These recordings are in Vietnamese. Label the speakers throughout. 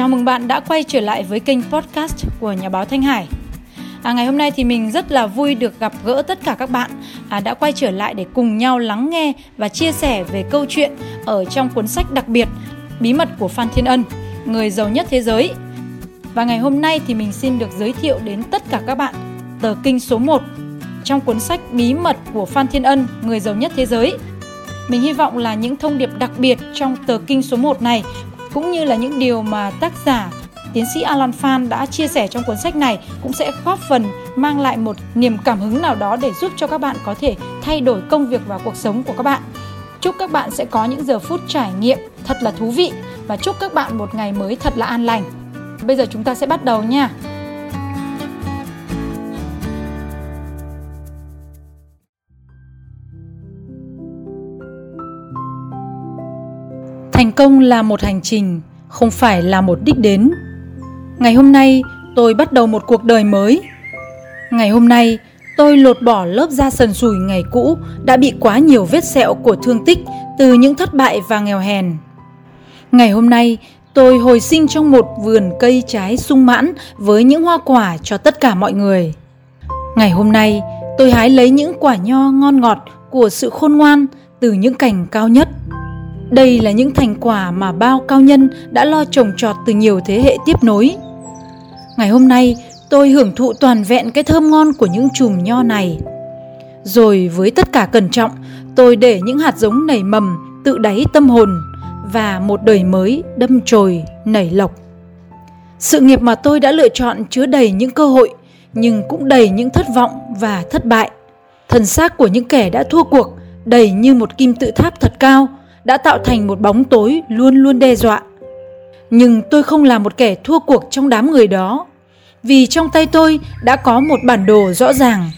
Speaker 1: Chào mừng bạn đã quay trở lại với kênh podcast của nhà báo Thanh Hải. À, ngày hôm nay thì mình rất là vui được gặp gỡ tất cả các bạn à, đã quay trở lại để cùng nhau lắng nghe và chia sẻ về câu chuyện ở trong cuốn sách đặc biệt Bí mật của Phan Thiên Ân, người giàu nhất thế giới. Và ngày hôm nay thì mình xin được giới thiệu đến tất cả các bạn tờ kinh số 1 trong cuốn sách Bí mật của Phan Thiên Ân, người giàu nhất thế giới. Mình hy vọng là những thông điệp đặc biệt trong tờ kinh số 1 này cũng như là những điều mà tác giả, tiến sĩ Alan Phan đã chia sẻ trong cuốn sách này cũng sẽ góp phần mang lại một niềm cảm hứng nào đó để giúp cho các bạn có thể thay đổi công việc và cuộc sống của các bạn. Chúc các bạn sẽ có những giờ phút trải nghiệm thật là thú vị và chúc các bạn một ngày mới thật là an lành. Bây giờ chúng ta sẽ bắt đầu nha. Thành công là một hành trình, không phải là một đích đến. Ngày hôm nay, tôi bắt đầu một cuộc đời mới. Ngày hôm nay, tôi lột bỏ lớp da sần sùi ngày cũ đã bị quá nhiều vết sẹo của thương tích từ những thất bại và nghèo hèn. Ngày hôm nay, tôi hồi sinh trong một vườn cây trái sung mãn với những hoa quả cho tất cả mọi người. Ngày hôm nay, tôi hái lấy những quả nho ngon ngọt của sự khôn ngoan từ những cành cao nhất. Đây là những thành quả mà bao cao nhân đã lo trồng trọt từ nhiều thế hệ tiếp nối. Ngày hôm nay, tôi hưởng thụ toàn vẹn cái thơm ngon của những chùm nho này. Rồi với tất cả cẩn trọng, tôi để những hạt giống nảy mầm tự đáy tâm hồn và một đời mới đâm chồi nảy lộc. Sự nghiệp mà tôi đã lựa chọn chứa đầy những cơ hội nhưng cũng đầy những thất vọng và thất bại. Thần xác của những kẻ đã thua cuộc đầy như một kim tự tháp thật cao – đã tạo thành một bóng tối luôn luôn đe dọa. Nhưng tôi không là một kẻ thua cuộc trong đám người đó, vì trong tay tôi đã có một bản đồ rõ ràng.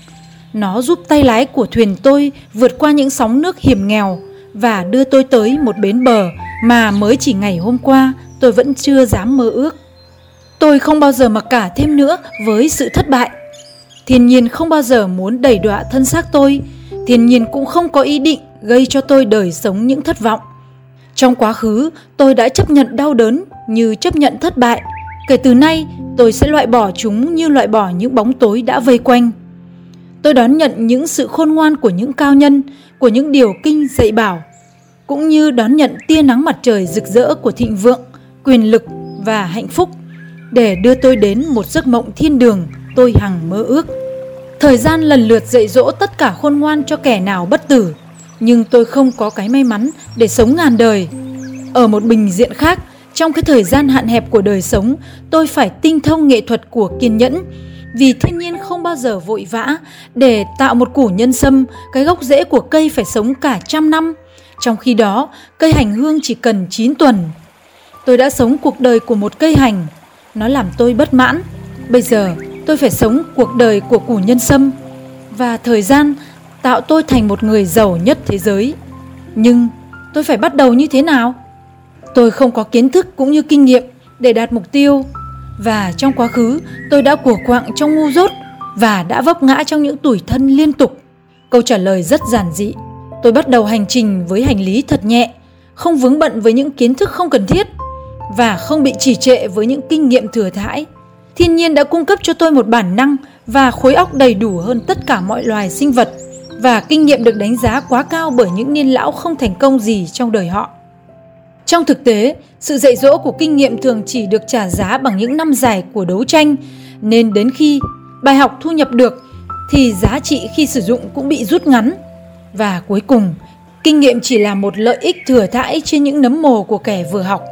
Speaker 1: Nó giúp tay lái của thuyền tôi vượt qua những sóng nước hiểm nghèo và đưa tôi tới một bến bờ mà mới chỉ ngày hôm qua tôi vẫn chưa dám mơ ước. Tôi không bao giờ mặc cả thêm nữa với sự thất bại. Thiên nhiên không bao giờ muốn đẩy đọa thân xác tôi, thiên nhiên cũng không có ý định gây cho tôi đời sống những thất vọng. Trong quá khứ, tôi đã chấp nhận đau đớn như chấp nhận thất bại. Kể từ nay, tôi sẽ loại bỏ chúng như loại bỏ những bóng tối đã vây quanh. Tôi đón nhận những sự khôn ngoan của những cao nhân, của những điều kinh dạy bảo, cũng như đón nhận tia nắng mặt trời rực rỡ của thịnh vượng, quyền lực và hạnh phúc để đưa tôi đến một giấc mộng thiên đường tôi hằng mơ ước. Thời gian lần lượt dạy dỗ tất cả khôn ngoan cho kẻ nào bất tử nhưng tôi không có cái may mắn để sống ngàn đời. Ở một bình diện khác, trong cái thời gian hạn hẹp của đời sống, tôi phải tinh thông nghệ thuật của kiên nhẫn, vì thiên nhiên không bao giờ vội vã để tạo một củ nhân sâm, cái gốc rễ của cây phải sống cả trăm năm. Trong khi đó, cây hành hương chỉ cần 9 tuần. Tôi đã sống cuộc đời của một cây hành, nó làm tôi bất mãn. Bây giờ, tôi phải sống cuộc đời của củ nhân sâm và thời gian tạo tôi thành một người giàu nhất thế giới. Nhưng tôi phải bắt đầu như thế nào? Tôi không có kiến thức cũng như kinh nghiệm để đạt mục tiêu và trong quá khứ tôi đã của quạng trong ngu dốt và đã vấp ngã trong những tủi thân liên tục. Câu trả lời rất giản dị. Tôi bắt đầu hành trình với hành lý thật nhẹ, không vướng bận với những kiến thức không cần thiết và không bị trì trệ với những kinh nghiệm thừa thãi. Thiên nhiên đã cung cấp cho tôi một bản năng và khối óc đầy đủ hơn tất cả mọi loài sinh vật và kinh nghiệm được đánh giá quá cao bởi những niên lão không thành công gì trong đời họ. Trong thực tế, sự dạy dỗ của kinh nghiệm thường chỉ được trả giá bằng những năm dài của đấu tranh, nên đến khi bài học thu nhập được thì giá trị khi sử dụng cũng bị rút ngắn. Và cuối cùng, kinh nghiệm chỉ là một lợi ích thừa thãi trên những nấm mồ của kẻ vừa học.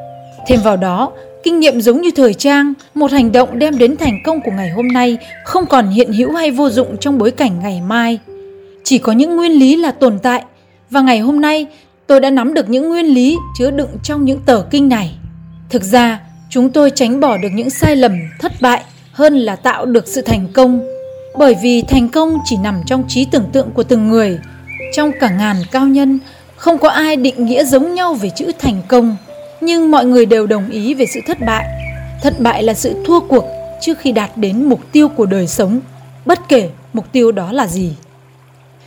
Speaker 1: Thêm vào đó, kinh nghiệm giống như thời trang, một hành động đem đến thành công của ngày hôm nay không còn hiện hữu hay vô dụng trong bối cảnh ngày mai chỉ có những nguyên lý là tồn tại và ngày hôm nay tôi đã nắm được những nguyên lý chứa đựng trong những tờ kinh này. Thực ra, chúng tôi tránh bỏ được những sai lầm, thất bại hơn là tạo được sự thành công. Bởi vì thành công chỉ nằm trong trí tưởng tượng của từng người. Trong cả ngàn cao nhân, không có ai định nghĩa giống nhau về chữ thành công, nhưng mọi người đều đồng ý về sự thất bại. Thất bại là sự thua cuộc trước khi đạt đến mục tiêu của đời sống, bất kể mục tiêu đó là gì.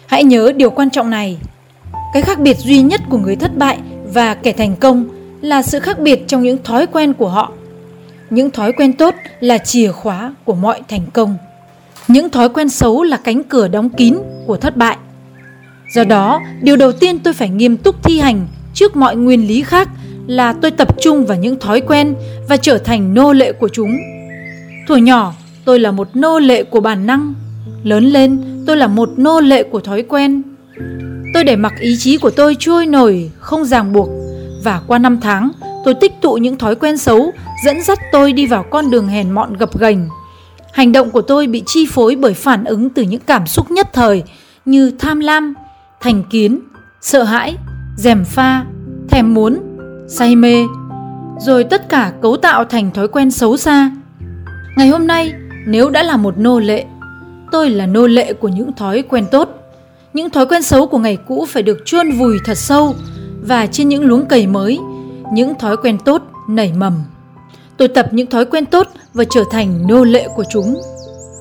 Speaker 1: Hãy nhớ điều quan trọng này. Cái khác biệt duy nhất của người thất bại và kẻ thành công là sự khác biệt trong những thói quen của họ. những thói quen tốt là chìa khóa của mọi thành công những thói quen xấu là cánh cửa đóng kín của thất bại do đó, điều đầu tiên tôi phải nghiêm túc thi hành trước mọi nguyên lý khác là tôi tập trung vào những thói quen và trở thành nô lệ của chúng thuở nhỏ, tôi là một nô lệ của bản năng lớn lên tôi là một nô lệ của thói quen. Tôi để mặc ý chí của tôi trôi nổi, không ràng buộc. Và qua năm tháng, tôi tích tụ những thói quen xấu, dẫn dắt tôi đi vào con đường hèn mọn gập ghềnh. Hành động của tôi bị chi phối bởi phản ứng từ những cảm xúc nhất thời như tham lam, thành kiến, sợ hãi, dèm pha, thèm muốn, say mê, rồi tất cả cấu tạo thành thói quen xấu xa. Ngày hôm nay, nếu đã là một nô lệ tôi là nô lệ của những thói quen tốt. Những thói quen xấu của ngày cũ phải được chôn vùi thật sâu. Và trên những luống cày mới, những thói quen tốt nảy mầm. Tôi tập những thói quen tốt và trở thành nô lệ của chúng.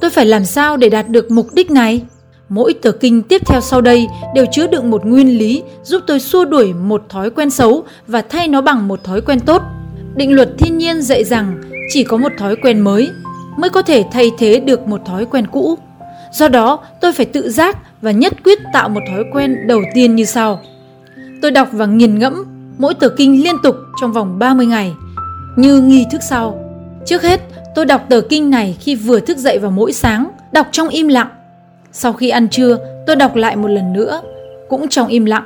Speaker 1: Tôi phải làm sao để đạt được mục đích này? Mỗi tờ kinh tiếp theo sau đây đều chứa đựng một nguyên lý giúp tôi xua đuổi một thói quen xấu và thay nó bằng một thói quen tốt. Định luật thiên nhiên dạy rằng chỉ có một thói quen mới mới có thể thay thế được một thói quen cũ do đó tôi phải tự giác và nhất quyết tạo một thói quen đầu tiên như sau tôi đọc và nghiền ngẫm mỗi tờ kinh liên tục trong vòng 30 ngày như nghi thức sau. Trước hết, tôi đọc tờ kinh này khi vừa thức dậy vào mỗi sáng, đọc trong im lặng. Sau khi ăn trưa, tôi đọc lại một lần nữa, cũng trong im lặng.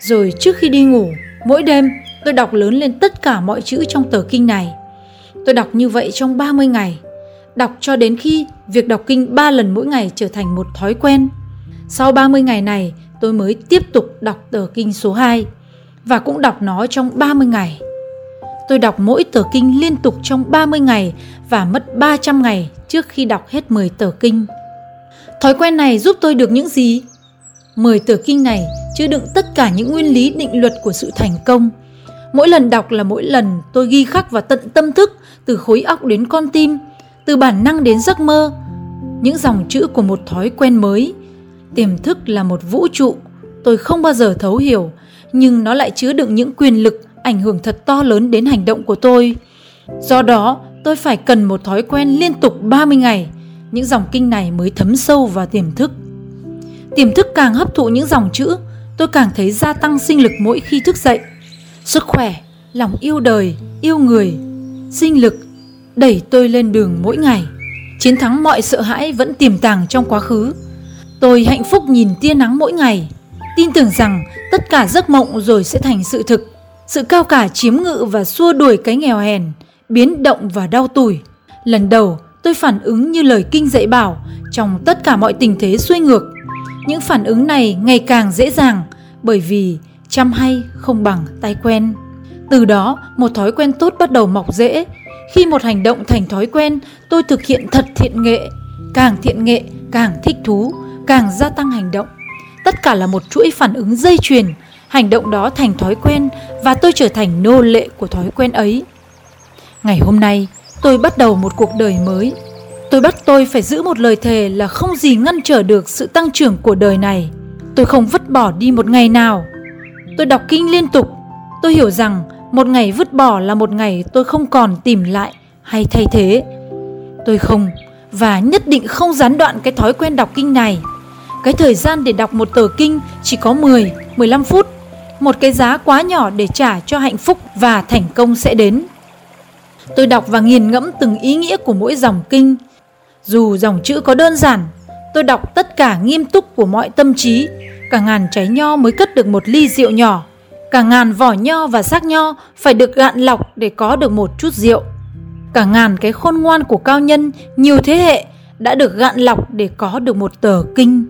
Speaker 1: Rồi trước khi đi ngủ, mỗi đêm tôi đọc lớn lên tất cả mọi chữ trong tờ kinh này. Tôi đọc như vậy trong 30 ngày, đọc cho đến khi việc đọc kinh 3 lần mỗi ngày trở thành một thói quen. Sau 30 ngày này, tôi mới tiếp tục đọc tờ kinh số 2 và cũng đọc nó trong 30 ngày. Tôi đọc mỗi tờ kinh liên tục trong 30 ngày và mất 300 ngày trước khi đọc hết 10 tờ kinh. Thói quen này giúp tôi được những gì? 10 tờ kinh này chứa đựng tất cả những nguyên lý định luật của sự thành công. Mỗi lần đọc là mỗi lần tôi ghi khắc vào tận tâm thức từ khối óc đến con tim, từ bản năng đến giấc mơ. Những dòng chữ của một thói quen mới. Tiềm thức là một vũ trụ, tôi không bao giờ thấu hiểu, nhưng nó lại chứa đựng những quyền lực ảnh hưởng thật to lớn đến hành động của tôi. Do đó, tôi phải cần một thói quen liên tục 30 ngày, những dòng kinh này mới thấm sâu vào tiềm thức. Tiềm thức càng hấp thụ những dòng chữ, tôi càng thấy gia tăng sinh lực mỗi khi thức dậy. Sức khỏe, lòng yêu đời, yêu người, sinh lực đẩy tôi lên đường mỗi ngày. Chiến thắng mọi sợ hãi vẫn tiềm tàng trong quá khứ. Tôi hạnh phúc nhìn tia nắng mỗi ngày, tin tưởng rằng tất cả giấc mộng rồi sẽ thành sự thực sự cao cả chiếm ngự và xua đuổi cái nghèo hèn, biến động và đau tủi. Lần đầu, tôi phản ứng như lời kinh dạy bảo trong tất cả mọi tình thế xuôi ngược. Những phản ứng này ngày càng dễ dàng bởi vì chăm hay không bằng tay quen. Từ đó, một thói quen tốt bắt đầu mọc rễ. Khi một hành động thành thói quen, tôi thực hiện thật thiện nghệ. Càng thiện nghệ, càng thích thú, càng gia tăng hành động. Tất cả là một chuỗi phản ứng dây chuyền hành động đó thành thói quen và tôi trở thành nô lệ của thói quen ấy. Ngày hôm nay, tôi bắt đầu một cuộc đời mới. Tôi bắt tôi phải giữ một lời thề là không gì ngăn trở được sự tăng trưởng của đời này. Tôi không vứt bỏ đi một ngày nào. Tôi đọc kinh liên tục. Tôi hiểu rằng một ngày vứt bỏ là một ngày tôi không còn tìm lại hay thay thế. Tôi không và nhất định không gián đoạn cái thói quen đọc kinh này. Cái thời gian để đọc một tờ kinh chỉ có 10, 15 phút một cái giá quá nhỏ để trả cho hạnh phúc và thành công sẽ đến. Tôi đọc và nghiền ngẫm từng ý nghĩa của mỗi dòng kinh. Dù dòng chữ có đơn giản, tôi đọc tất cả nghiêm túc của mọi tâm trí. Cả ngàn trái nho mới cất được một ly rượu nhỏ. Cả ngàn vỏ nho và xác nho phải được gạn lọc để có được một chút rượu. Cả ngàn cái khôn ngoan của cao nhân nhiều thế hệ đã được gạn lọc để có được một tờ kinh.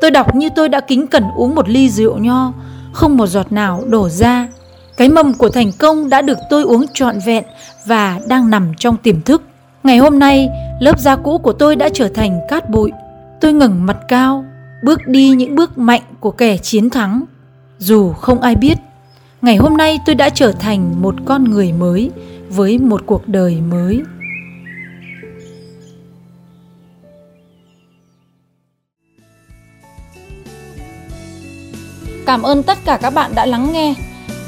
Speaker 1: Tôi đọc như tôi đã kính cẩn uống một ly rượu nho, không một giọt nào đổ ra. Cái mầm của thành công đã được tôi uống trọn vẹn và đang nằm trong tiềm thức. Ngày hôm nay, lớp da cũ của tôi đã trở thành cát bụi. Tôi ngẩng mặt cao, bước đi những bước mạnh của kẻ chiến thắng. Dù không ai biết, ngày hôm nay tôi đã trở thành một con người mới với một cuộc đời mới. Cảm ơn tất cả các bạn đã lắng nghe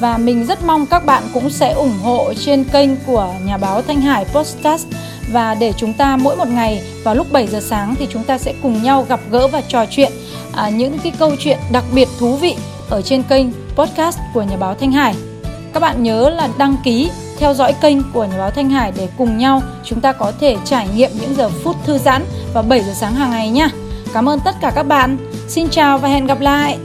Speaker 1: và mình rất mong các bạn cũng sẽ ủng hộ trên kênh của nhà báo Thanh Hải Podcast và để chúng ta mỗi một ngày vào lúc 7 giờ sáng thì chúng ta sẽ cùng nhau gặp gỡ và trò chuyện à, những cái câu chuyện đặc biệt thú vị ở trên kênh podcast của nhà báo Thanh Hải. Các bạn nhớ là đăng ký, theo dõi kênh của nhà báo Thanh Hải để cùng nhau chúng ta có thể trải nghiệm những giờ phút thư giãn vào 7 giờ sáng hàng ngày nhé. Cảm ơn tất cả các bạn. Xin chào và hẹn gặp lại.